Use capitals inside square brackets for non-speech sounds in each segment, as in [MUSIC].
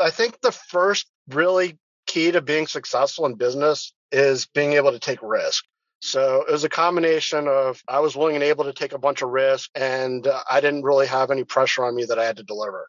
I think the first really key to being successful in business is being able to take risk. So it was a combination of I was willing and able to take a bunch of risk, and I didn't really have any pressure on me that I had to deliver.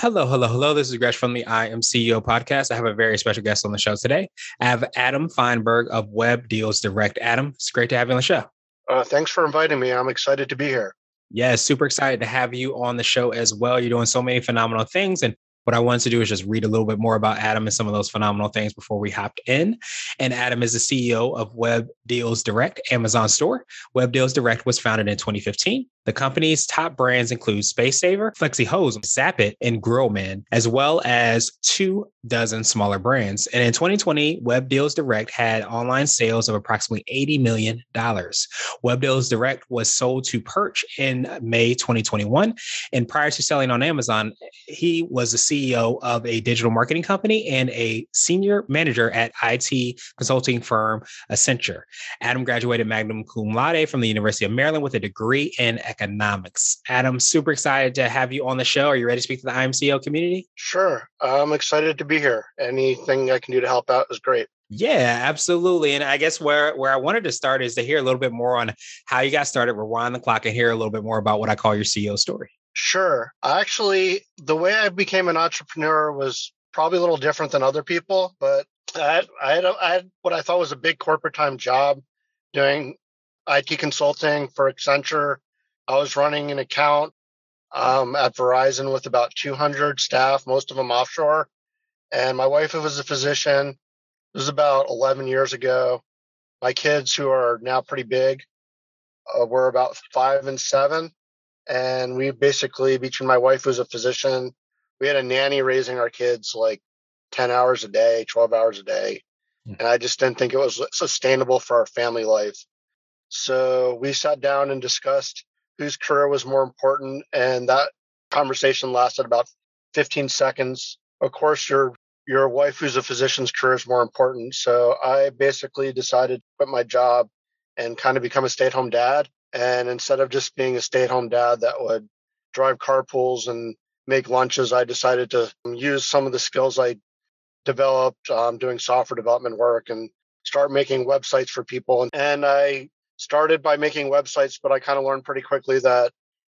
Hello, hello, hello. This is Gresh from the I Am CEO podcast. I have a very special guest on the show today. I have Adam Feinberg of Web Deals Direct. Adam, it's great to have you on the show. Uh, thanks for inviting me. I'm excited to be here. Yeah, super excited to have you on the show as well. You're doing so many phenomenal things. And what I wanted to do is just read a little bit more about Adam and some of those phenomenal things before we hopped in. And Adam is the CEO of Web Deals Direct Amazon store. Web Deals Direct was founded in 2015. The company's top brands include Space Saver, Flexi Hose, Zapit, and Grillman, as well as two dozen smaller brands. And in 2020, Web Deals Direct had online sales of approximately $80 million. Web Deals Direct was sold to Perch in May 2021. And prior to selling on Amazon, he was the CEO of a digital marketing company and a senior manager at IT consulting firm Accenture. Adam graduated magna cum laude from the University of Maryland with a degree in economics. Adam, super excited to have you on the show. Are you ready to speak to the I Am CEO community? Sure. I'm excited to be here. Anything I can do to help out is great. Yeah, absolutely. And I guess where where I wanted to start is to hear a little bit more on how you got started, rewind the clock, and hear a little bit more about what I call your CEO story. Sure. Actually, the way I became an entrepreneur was probably a little different than other people, but I had, I had, a, I had what I thought was a big corporate time job doing IT consulting for Accenture I was running an account um, at Verizon with about 200 staff, most of them offshore. And my wife was a physician. It was about 11 years ago. My kids, who are now pretty big, uh, were about five and seven. And we basically, between my wife, who's a physician, we had a nanny raising our kids like 10 hours a day, 12 hours a day. Hmm. And I just didn't think it was sustainable for our family life. So we sat down and discussed whose career was more important. And that conversation lasted about 15 seconds. Of course, your your wife, who's a physician's career, is more important. So I basically decided to quit my job and kind of become a stay-at-home dad. And instead of just being a stay-at-home dad that would drive carpools and make lunches, I decided to use some of the skills I developed um, doing software development work and start making websites for people. And I started by making websites, but I kind of learned pretty quickly that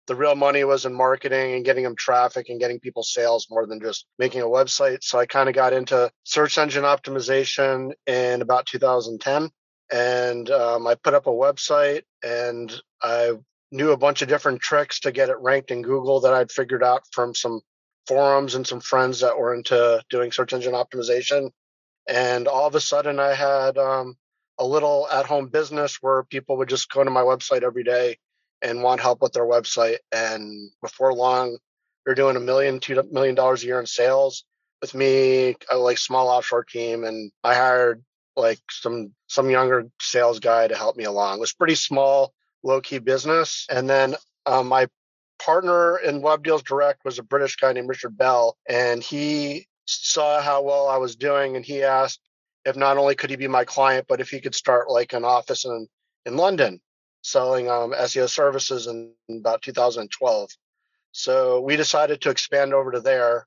the real money was in marketing and getting them traffic and getting people sales more than just making a website. So I kind of got into search engine optimization in about 2010. And um, I put up a website and I knew a bunch of different tricks to get it ranked in Google that I'd figured out from some forums and some friends that were into doing search engine optimization. And all of a sudden, I had um, a little at home business where people would just go to my website every day and want help with their website. And before long, they're doing a million, two million dollars a year in sales with me, like small offshore team. And I hired like some some younger sales guy to help me along. It was pretty small, low key business. And then um, my partner in Web Deals Direct was a British guy named Richard Bell, and he saw how well I was doing, and he asked if not only could he be my client, but if he could start like an office in in London selling um, SEO services in, in about 2012. So we decided to expand over to there,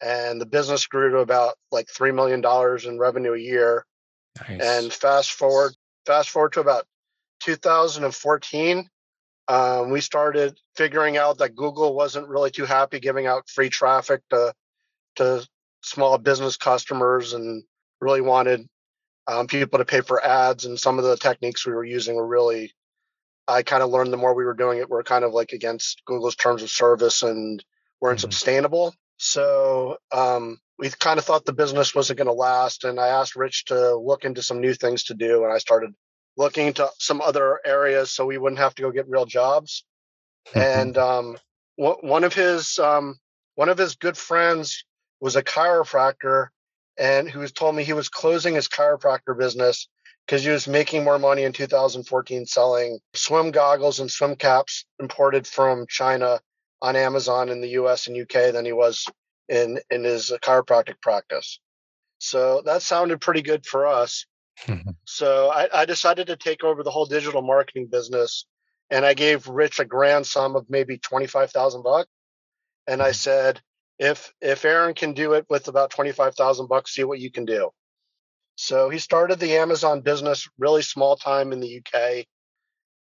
and the business grew to about like three million dollars in revenue a year. Nice. And fast forward, fast forward to about 2014, um, we started figuring out that Google wasn't really too happy giving out free traffic to to small business customers and really wanted um, people to pay for ads, and some of the techniques we were using were really. I kind of learned the more we were doing it, we're kind of like against Google's terms of service and weren't mm-hmm. sustainable. So um, we kind of thought the business wasn't going to last, and I asked Rich to look into some new things to do, and I started looking into some other areas so we wouldn't have to go get real jobs. Mm-hmm. And um, one of his um, one of his good friends was a chiropractor and who told me he was closing his chiropractor business because he was making more money in 2014 selling swim goggles and swim caps imported from China on Amazon in the US and UK than he was in in his chiropractic practice. So that sounded pretty good for us. Mm-hmm. so I, I decided to take over the whole digital marketing business and I gave Rich a grand sum of maybe 25,000 bucks. And I mm-hmm. said, if if Aaron can do it with about 25,000 bucks, see what you can do. So he started the Amazon business really small time in the UK.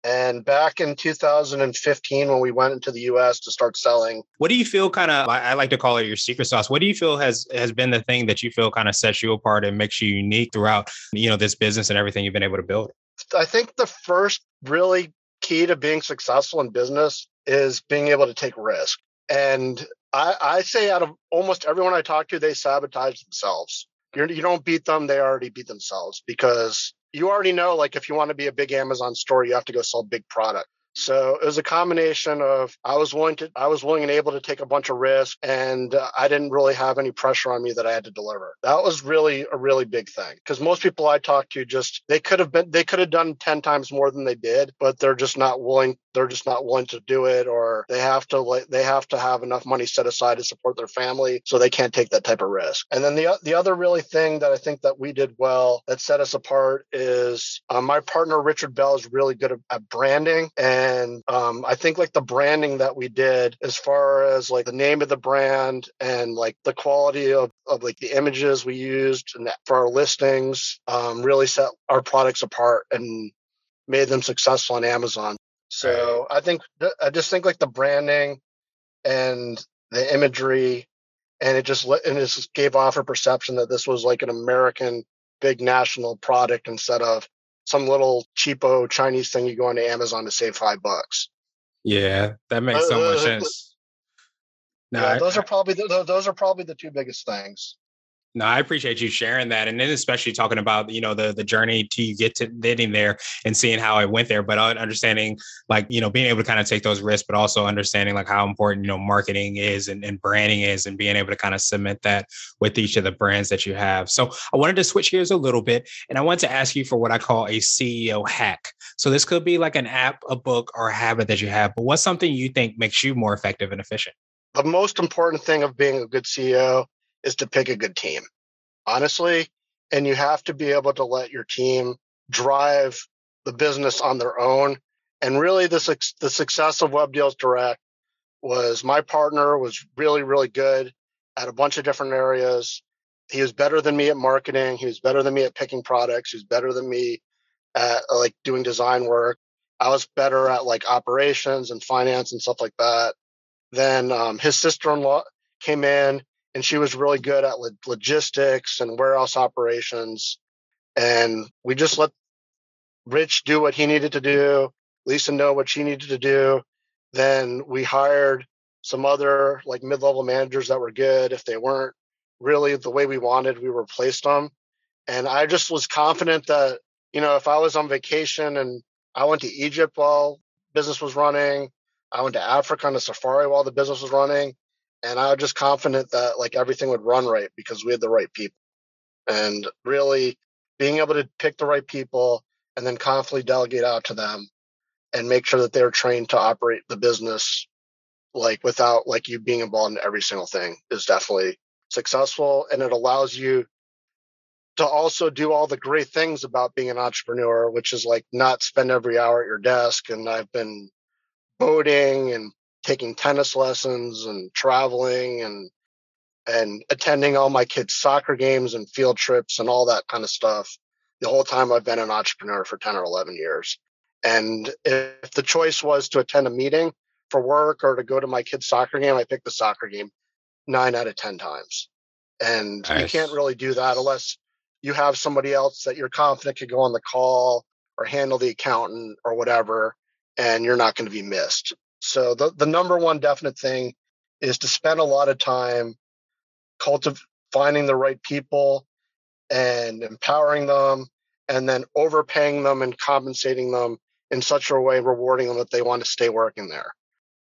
And back in 2015, when we went into the US to start selling. What do you feel kind of, I like to call it your secret sauce. What do you feel has has been the thing that you feel kind of sets you apart and makes you unique throughout, you know, this business and everything you've been able to build? I think the first really key to being successful in business is being able to take risk. And I, I say out of almost everyone I talk to, they sabotage themselves. You're, you do not beat them; they already beat themselves because you already know. Like if you want to be a big Amazon store, you have to go sell big product. So it was a combination of I was willing to I was willing and able to take a bunch of risk and uh, I didn't really have any pressure on me that I had to deliver. That was really a really big thing because most people I talked to just they could have been they could have done 10 times more than they did, but they're just not willing they're just not willing to do it or they have to like they have to have enough money set aside to support their family so they can't take that type of risk. And then the the other really thing that I think that we did well that set us apart is um, my partner Richard Bell is really good at, at branding and and um, I think like the branding that we did as far as like the name of the brand and like the quality of, of like the images we used and for our listings um, really set our products apart and made them successful on Amazon. So I think I just think like the branding and the imagery and it just and it just gave off a perception that this was like an American big national product instead of some little cheapo Chinese thing you go onto Amazon to save five bucks. Yeah, that makes so much uh, [LAUGHS] sense. No, yeah, those I, are probably the, those are probably the two biggest things. No, I appreciate you sharing that, and then especially talking about you know the the journey to you get to getting there and seeing how I went there, but understanding like you know being able to kind of take those risks, but also understanding like how important you know marketing is and, and branding is, and being able to kind of cement that with each of the brands that you have. So I wanted to switch gears a little bit, and I wanted to ask you for what I call a CEO hack. So this could be like an app, a book, or a habit that you have, but what's something you think makes you more effective and efficient? The most important thing of being a good CEO is to pick a good team, honestly. And you have to be able to let your team drive the business on their own. And really, the, the success of Web Deals Direct was my partner was really, really good at a bunch of different areas. He was better than me at marketing. He was better than me at picking products. He was better than me at like doing design work. I was better at like operations and finance and stuff like that. Then um, his sister-in-law came in and she was really good at logistics and warehouse operations. And we just let Rich do what he needed to do, Lisa know what she needed to do. Then we hired some other like mid-level managers that were good. If they weren't really the way we wanted, we replaced them. And I just was confident that, you know, if I was on vacation and I went to Egypt while business was running, I went to Africa on a safari while the business was running, and I was just confident that like everything would run right because we had the right people. And really being able to pick the right people and then confidently delegate out to them and make sure that they're trained to operate the business like without like you being involved in every single thing is definitely successful and it allows you to also do all the great things about being an entrepreneur which is like not spend every hour at your desk and i've been boating and taking tennis lessons and traveling and and attending all my kids' soccer games and field trips and all that kind of stuff the whole time I've been an entrepreneur for 10 or 11 years. And if the choice was to attend a meeting for work or to go to my kids' soccer game, I picked the soccer game nine out of 10 times. And nice. you can't really do that unless you have somebody else that you're confident could go on the call or handle the accountant or whatever, and you're not going to be missed. So the, the number one definite thing is to spend a lot of time cultivating finding the right people and empowering them and then overpaying them and compensating them in such a way rewarding them that they want to stay working there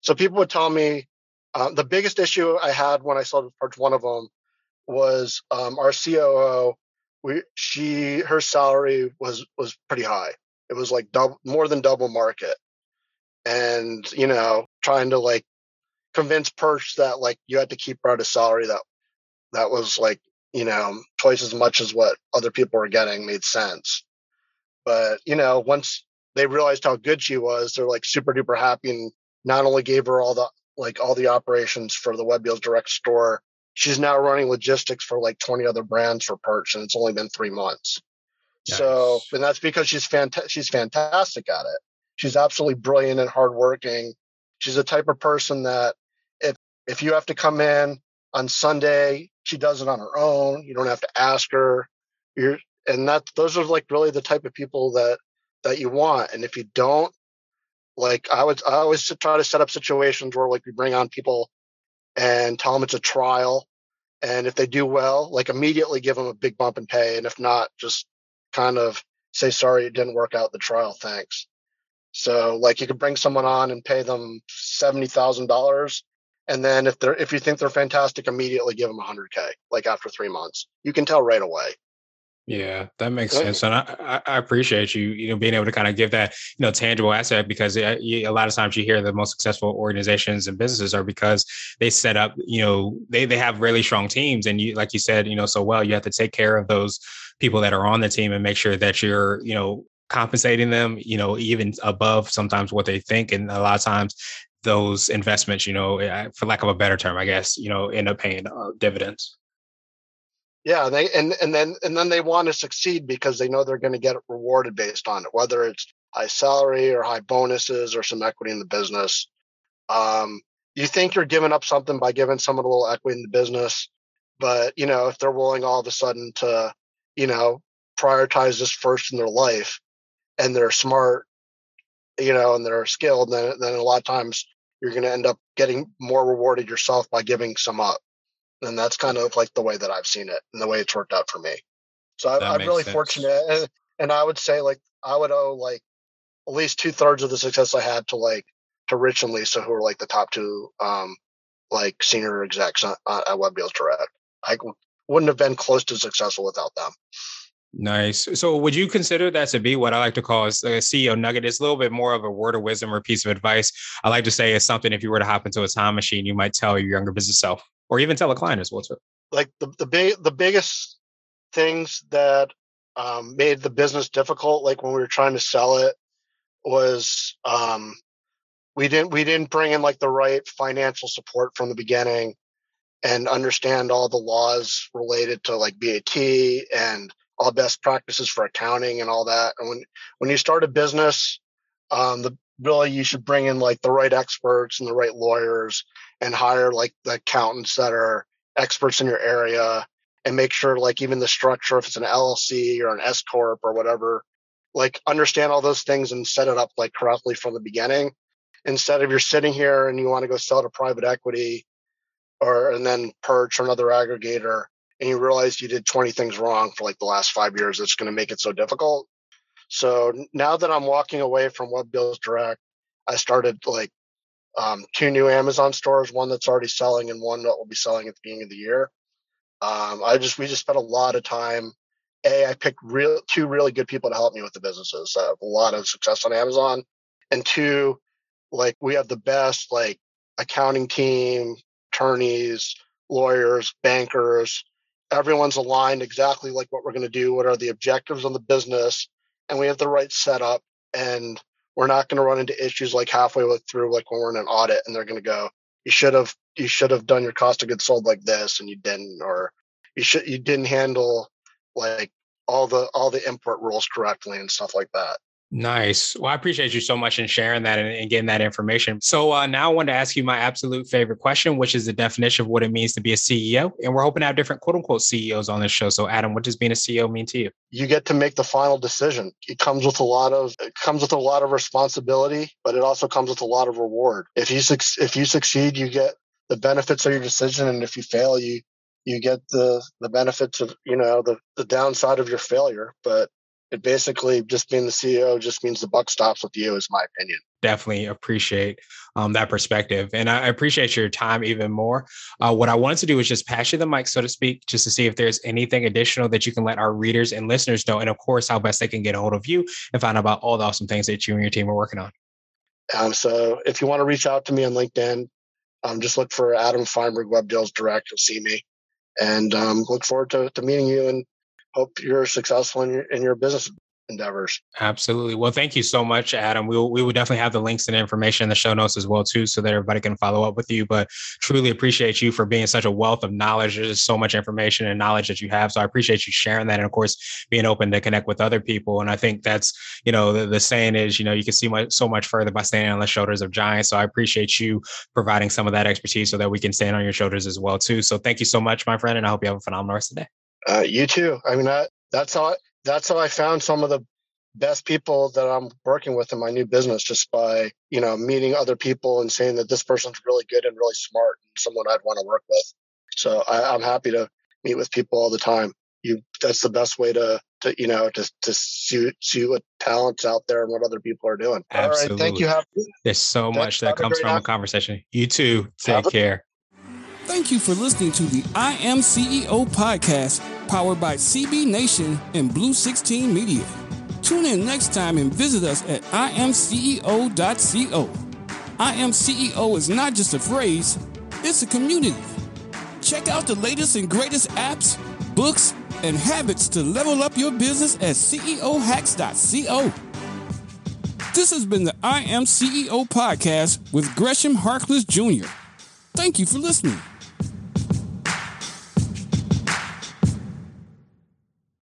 so people would tell me uh, the biggest issue i had when i sold parts one of them was um, our COO. We she her salary was was pretty high. It was like double more than double market, and you know trying to like convince Perch that like you had to keep her at a salary that that was like you know twice as much as what other people were getting made sense. But you know once they realized how good she was, they're like super duper happy and not only gave her all the like all the operations for the Web Deals Direct store, she's now running logistics for like 20 other brands for Perch, and it's only been three months. Nice. So, and that's because she's fanta- she's fantastic at it. She's absolutely brilliant and hardworking. She's the type of person that if if you have to come in on Sunday, she does it on her own. You don't have to ask her. You're and that those are like really the type of people that that you want. And if you don't, like I would, I always try to set up situations where like we bring on people and tell them it's a trial, and if they do well, like immediately give them a big bump in pay, and if not, just kind of say sorry it didn't work out the trial, thanks. So like you could bring someone on and pay them seventy thousand dollars, and then if they're if you think they're fantastic, immediately give them a hundred k. Like after three months, you can tell right away. Yeah, that makes sense, and I, I appreciate you, you know, being able to kind of give that, you know, tangible asset because uh, a lot of times you hear the most successful organizations and businesses are because they set up, you know, they they have really strong teams, and you, like you said, you know, so well, you have to take care of those people that are on the team and make sure that you're, you know, compensating them, you know, even above sometimes what they think, and a lot of times those investments, you know, eh, for lack of a better term, I guess, you know, end up paying uh, dividends. Yeah, they and and then and then they want to succeed because they know they're going to get rewarded based on it, whether it's high salary or high bonuses or some equity in the business. Um, you think you're giving up something by giving someone a little equity in the business, but you know if they're willing all of a sudden to, you know, prioritize this first in their life, and they're smart, you know, and they're skilled, then then a lot of times you're going to end up getting more rewarded yourself by giving some up and that's kind of like the way that I've seen it and the way it's worked out for me. So I, am really sense. fortunate, and, and, I would say like I would owe like at least two thirds of the success I had to like to Rich and Lisa, who are like the top two um like senior execs uh, uh, at, at Web Deals Direct. I wouldn't have been close to successful without them. Nice. So, would you consider that to be what I like to call a CEO nugget? It's a little bit more of a word of wisdom or piece of advice. I like to say it's something if you were to hop into a time machine, you might tell your younger business self or even tell a client as well too. Like the the big the biggest things that um, made the business difficult, like when we were trying to sell it, was um, we didn't we didn't bring in like the right financial support from the beginning and understand all the laws related to like VAT and all best practices for accounting and all that. And when when you start a business, um, the really you should bring in like the right experts and the right lawyers and hire like the accountants that are experts in your area and make sure like even the structure if it's an llc or an s corp or whatever like understand all those things and set it up like correctly from the beginning instead of you're sitting here and you want to go sell to private equity or and then perch or another aggregator and you realize you did 20 things wrong for like the last five years it's going to make it so difficult so now that i'm walking away from web deals direct i started like um, two new Amazon stores, one that's already selling and one that will be selling at the beginning of the year. Um, I just we just spent a lot of time. A, I picked real two really good people to help me with the businesses. have a lot of success on Amazon, and two, like we have the best like accounting team, attorneys, lawyers, bankers. Everyone's aligned exactly like what we're going to do. What are the objectives on the business, and we have the right setup. And we're not going to run into issues like halfway through, like when we're in an audit and they're going to go, you should have, you should have done your cost of goods sold like this and you didn't, or you should, you didn't handle like all the, all the import rules correctly and stuff like that. Nice. Well, I appreciate you so much in sharing that and, and getting that information. So uh, now I want to ask you my absolute favorite question, which is the definition of what it means to be a CEO. And we're hoping to have different quote unquote CEOs on this show. So Adam, what does being a CEO mean to you? You get to make the final decision. It comes with a lot of it comes with a lot of responsibility, but it also comes with a lot of reward. If you if you succeed, you get the benefits of your decision, and if you fail, you you get the the benefits of you know the the downside of your failure. But it basically just being the CEO just means the buck stops with you, is my opinion. Definitely appreciate um, that perspective. And I appreciate your time even more. Uh, what I wanted to do was just pass you the mic, so to speak, just to see if there's anything additional that you can let our readers and listeners know. And of course, how best they can get a hold of you and find out about all the awesome things that you and your team are working on. Um, so if you want to reach out to me on LinkedIn, um, just look for Adam Feinberg Web Deals Direct. You'll see me. And um, look forward to, to meeting you and hope you're successful in your, in your business endeavors. Absolutely. Well, thank you so much, Adam. We will, we will definitely have the links and information in the show notes as well too, so that everybody can follow up with you. But truly appreciate you for being such a wealth of knowledge. There's just so much information and knowledge that you have. So I appreciate you sharing that, and of course being open to connect with other people. And I think that's you know the, the saying is you know you can see much, so much further by standing on the shoulders of giants. So I appreciate you providing some of that expertise so that we can stand on your shoulders as well too. So thank you so much, my friend, and I hope you have a phenomenal rest of the day. Uh, you too. I mean, that, that's how I, that's how I found some of the best people that I'm working with in my new business just by, you know, meeting other people and saying that this person's really good and really smart and someone I'd want to work with. So I, am happy to meet with people all the time. You, that's the best way to, to you know, to, to see, see what talents out there and what other people are doing. Absolutely. All right. Thank you. Have, There's so much that comes from a conversation. You too. Take care. Thank you for listening to the I Am CEO podcast powered by CB Nation and Blue 16 Media. Tune in next time and visit us at imceo.co. I Am CEO is not just a phrase, it's a community. Check out the latest and greatest apps, books, and habits to level up your business at ceohacks.co. This has been the I Am CEO podcast with Gresham Harkless Jr. Thank you for listening.